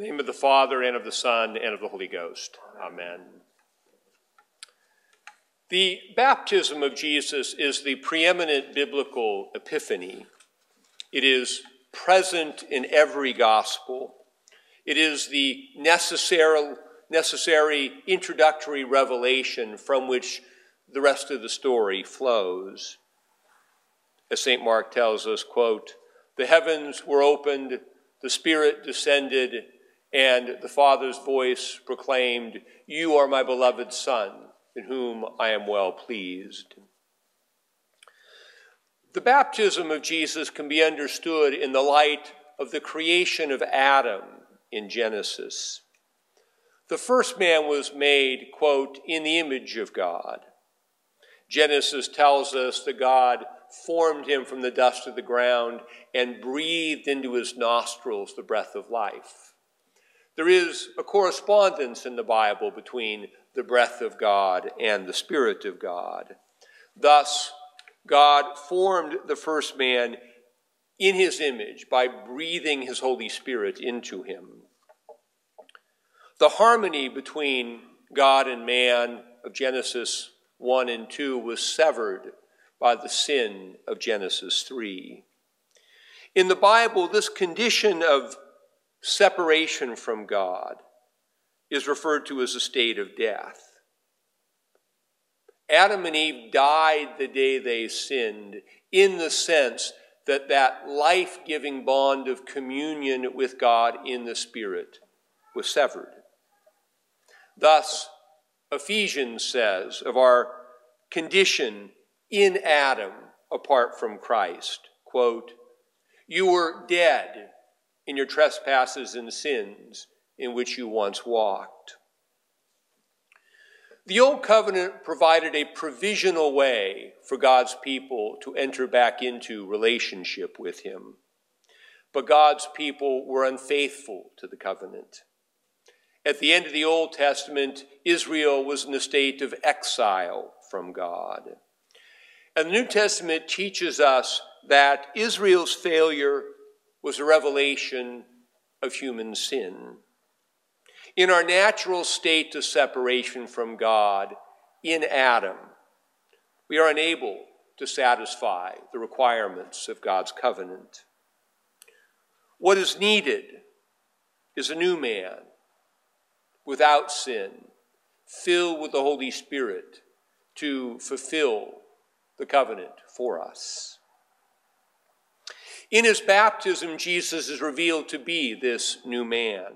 The name of the Father, and of the Son, and of the Holy Ghost. Amen. The baptism of Jesus is the preeminent biblical epiphany. It is present in every gospel. It is the necessary, necessary introductory revelation from which the rest of the story flows. As St. Mark tells us, quote, the heavens were opened, the Spirit descended, and the Father's voice proclaimed, You are my beloved Son, in whom I am well pleased. The baptism of Jesus can be understood in the light of the creation of Adam in Genesis. The first man was made, quote, in the image of God. Genesis tells us that God formed him from the dust of the ground and breathed into his nostrils the breath of life. There is a correspondence in the Bible between the breath of God and the Spirit of God. Thus, God formed the first man in his image by breathing his Holy Spirit into him. The harmony between God and man of Genesis 1 and 2 was severed by the sin of Genesis 3. In the Bible, this condition of separation from God is referred to as a state of death. Adam and Eve died the day they sinned in the sense that that life-giving bond of communion with God in the Spirit was severed. Thus, Ephesians says of our condition in Adam apart from Christ, quote, you were dead in your trespasses and sins in which you once walked. The Old Covenant provided a provisional way for God's people to enter back into relationship with Him. But God's people were unfaithful to the covenant. At the end of the Old Testament, Israel was in a state of exile from God. And the New Testament teaches us that Israel's failure was a revelation of human sin. In our natural state of separation from God, in Adam, we are unable to satisfy the requirements of God's covenant. What is needed is a new man without sin, filled with the Holy Spirit to fulfill the covenant for us. In his baptism, Jesus is revealed to be this new man,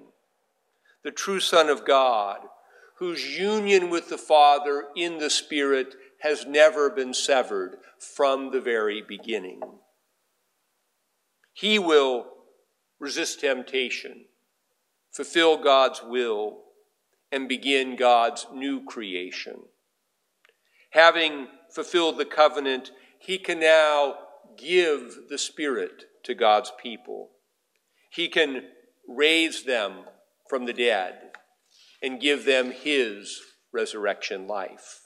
the true Son of God, whose union with the Father in the Spirit has never been severed from the very beginning. He will resist temptation, fulfill God's will, and begin God's new creation. Having fulfilled the covenant, he can now give the Spirit to God's people. He can raise them from the dead and give them His resurrection life.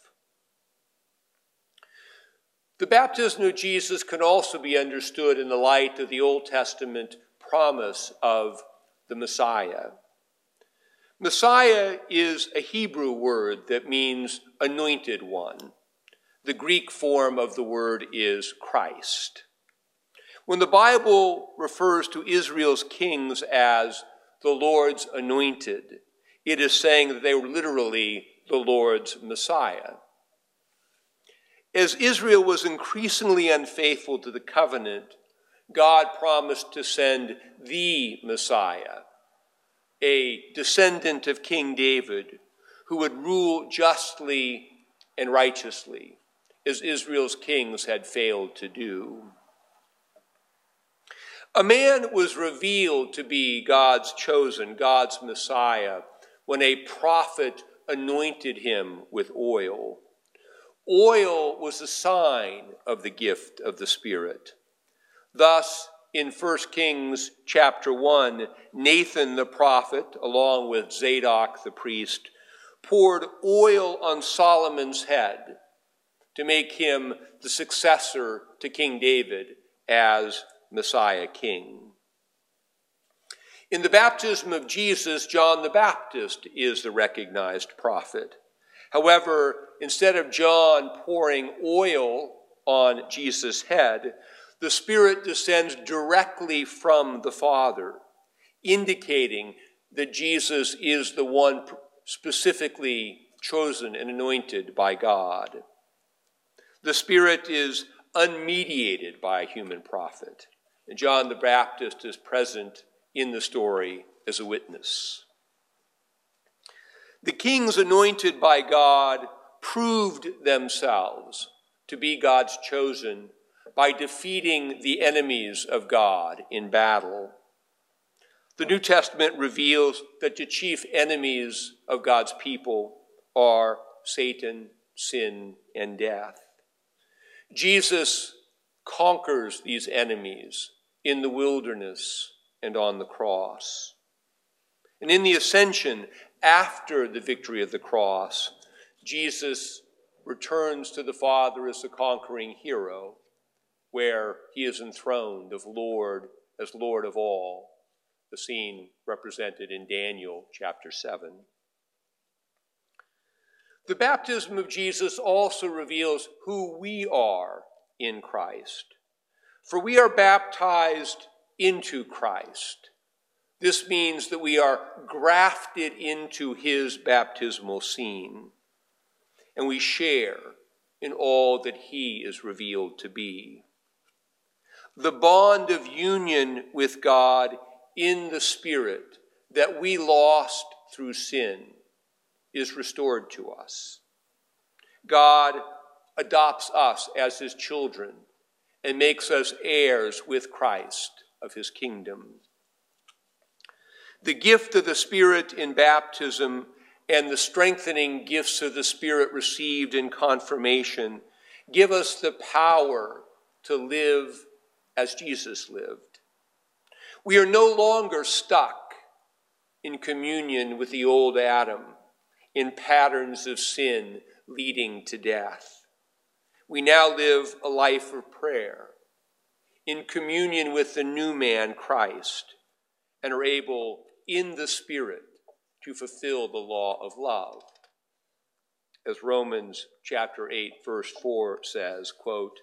The baptism of Jesus can also be understood in the light of the Old Testament promise of the Messiah. Messiah is a Hebrew word that means anointed one. The Greek form of the word is Christ. When the Bible refers to Israel's kings as the Lord's anointed, it is saying that they were literally the Lord's Messiah. As Israel was increasingly unfaithful to the covenant, God promised to send the Messiah, a descendant of King David, who would rule justly and righteously, as Israel's kings had failed to do. A man was revealed to be God's chosen, God's Messiah, when a prophet anointed him with oil. Oil was a sign of the gift of the Spirit. Thus, in 1 Kings chapter 1, Nathan the prophet, along with Zadok the priest, poured oil on Solomon's head to make him the successor to King David as Messiah King. In the baptism of Jesus, John the Baptist is the recognized prophet. However, instead of John pouring oil on Jesus' head, the Spirit descends directly from the Father, indicating that Jesus is the one specifically chosen and anointed by God. The Spirit is unmediated by a human prophet, and John the Baptist is present in the story as a witness. The kings anointed by God proved themselves to be God's chosen by defeating the enemies of God in battle. The New Testament reveals that the chief enemies of God's people are Satan, sin, and death. Jesus conquers these enemies in the wilderness and on the cross. And in the ascension, after the victory of the cross, Jesus returns to the Father as the conquering hero, where he is enthroned of Lord as Lord of all, the scene represented in Daniel chapter 7. The baptism of Jesus also reveals who we are in Christ. For we are baptized into Christ. This means that we are grafted into his baptismal scene, and we share in all that he is revealed to be. The bond of union with God in the Spirit that we lost through sin is restored to us. God adopts us as his children and makes us heirs with Christ of his kingdom. The gift of the Spirit in baptism and the strengthening gifts of the Spirit received in confirmation give us the power to live as Jesus lived. We are no longer stuck in communion with the old Adam, in patterns of sin leading to death. We now live a life of prayer, in communion with the new man, Christ, and are able in the Spirit to fulfill the law of love. As Romans chapter 8, verse 4 says, quote,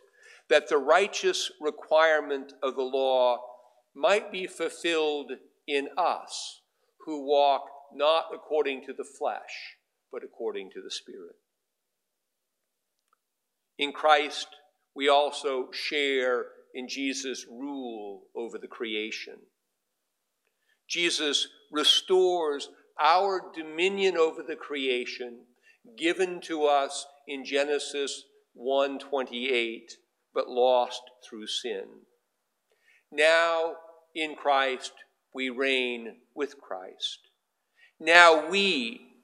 that the righteous requirement of the law might be fulfilled in us who walk not according to the flesh, but according to the Spirit. In Christ, we also share in Jesus' rule over the creation. Jesus restores our dominion over the creation given to us in Genesis 1:28 but lost through sin. Now in Christ we reign with Christ. Now we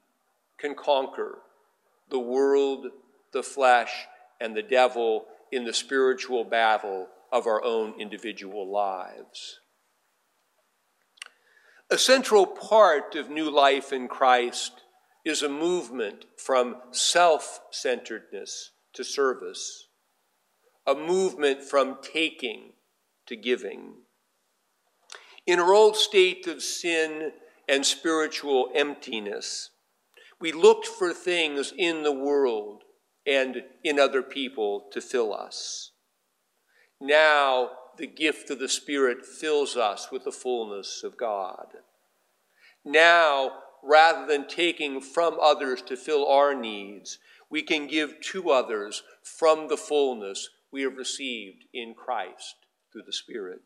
can conquer the world, the flesh, and the devil in the spiritual battle of our own individual lives. A central part of new life in Christ is a movement from self centeredness to service, a movement from taking to giving. In our old state of sin and spiritual emptiness, we looked for things in the world and in other people to fill us. Now the gift of the Spirit fills us with the fullness of God. Now, rather than taking from others to fill our needs, we can give to others from the fullness we have received in Christ through the Spirit.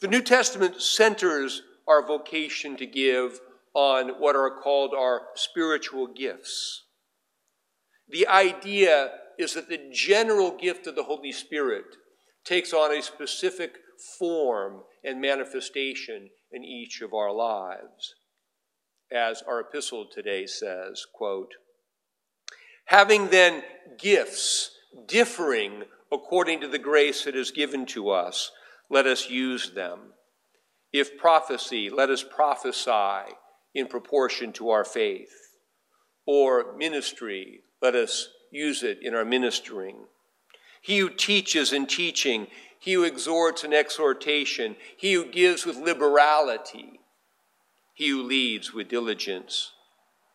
The New Testament centers our vocation to give on what are called our spiritual gifts. The idea is that the general gift of the Holy Spirit takes on a specific form and manifestation in each of our lives. As our epistle today says, quote, having then gifts differing according to the grace that is given to us, let us use them. If prophecy, let us prophesy in proportion to our faith. Or ministry, let us use it in our ministering. He who teaches in teaching, he who exhorts in exhortation, he who gives with liberality, he who leads with diligence,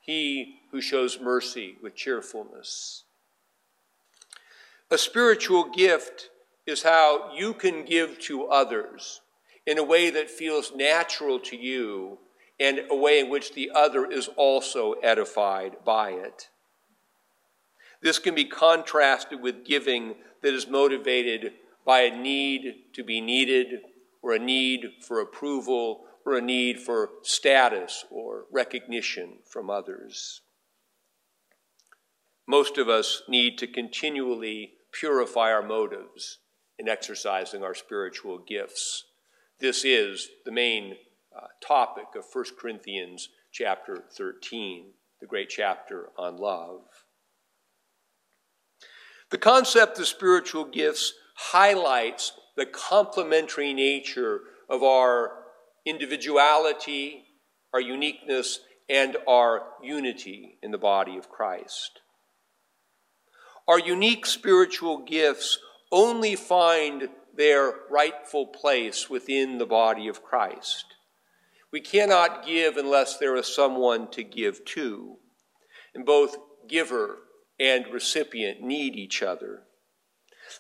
he who shows mercy with cheerfulness. A spiritual gift is how you can give to others in a way that feels natural to you and a way in which the other is also edified by it. This can be contrasted with giving that is motivated by a need to be needed, or a need for approval, or a need for status or recognition from others. Most of us need to continually purify our motives in exercising our spiritual gifts. This is the main uh, topic of 1 Corinthians chapter 13, the great chapter on love. The concept of spiritual gifts highlights the complementary nature of our individuality, our uniqueness, and our unity in the body of Christ. Our unique spiritual gifts only find their rightful place within the body of Christ. We cannot give unless there is someone to give to. And both giver and recipient need each other.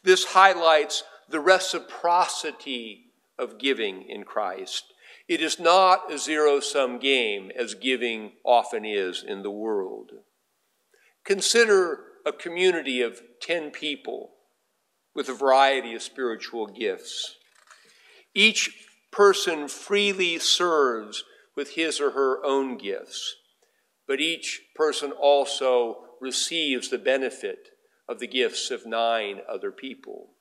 This highlights the reciprocity of giving in Christ. It is not a zero sum game as giving often is in the world. Consider a community of 10 people with a variety of spiritual gifts. Each person freely serves with his or her own gifts, but each person also receives the benefit of the gifts of nine other people.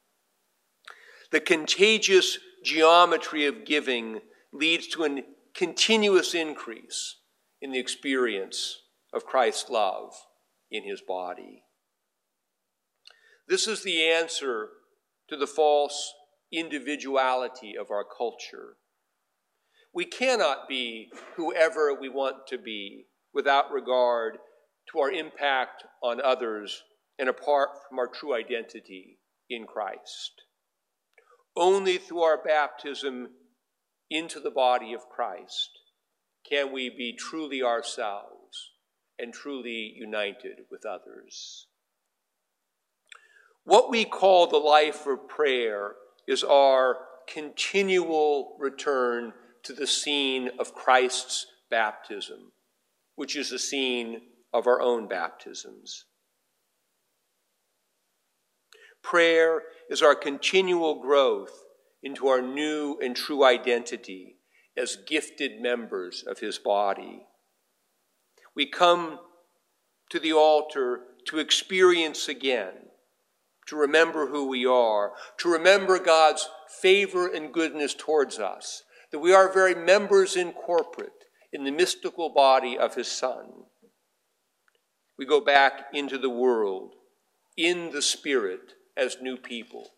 The contagious geometry of giving leads to a continuous increase in the experience of Christ's love in his body. This is the answer to the false individuality of our culture. We cannot be whoever we want to be without regard to our impact on others and apart from our true identity in Christ. Only through our baptism into the body of Christ can we be truly ourselves and truly united with others. What we call the life of prayer is our continual return to the scene of Christ's baptism, which is the scene of our own baptisms. Prayer is our continual growth into our new and true identity as gifted members of His body. We come to the altar to experience again, to remember who we are, to remember God's favor and goodness towards us, that we are very members in corporate in the mystical body of His Son we go back into the world in the Spirit as new people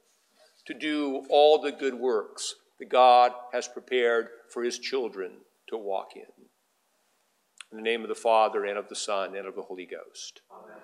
to do all the good works that God has prepared for his children to walk in. In the name of the Father, and of the Son, and of the Holy Ghost. Amen.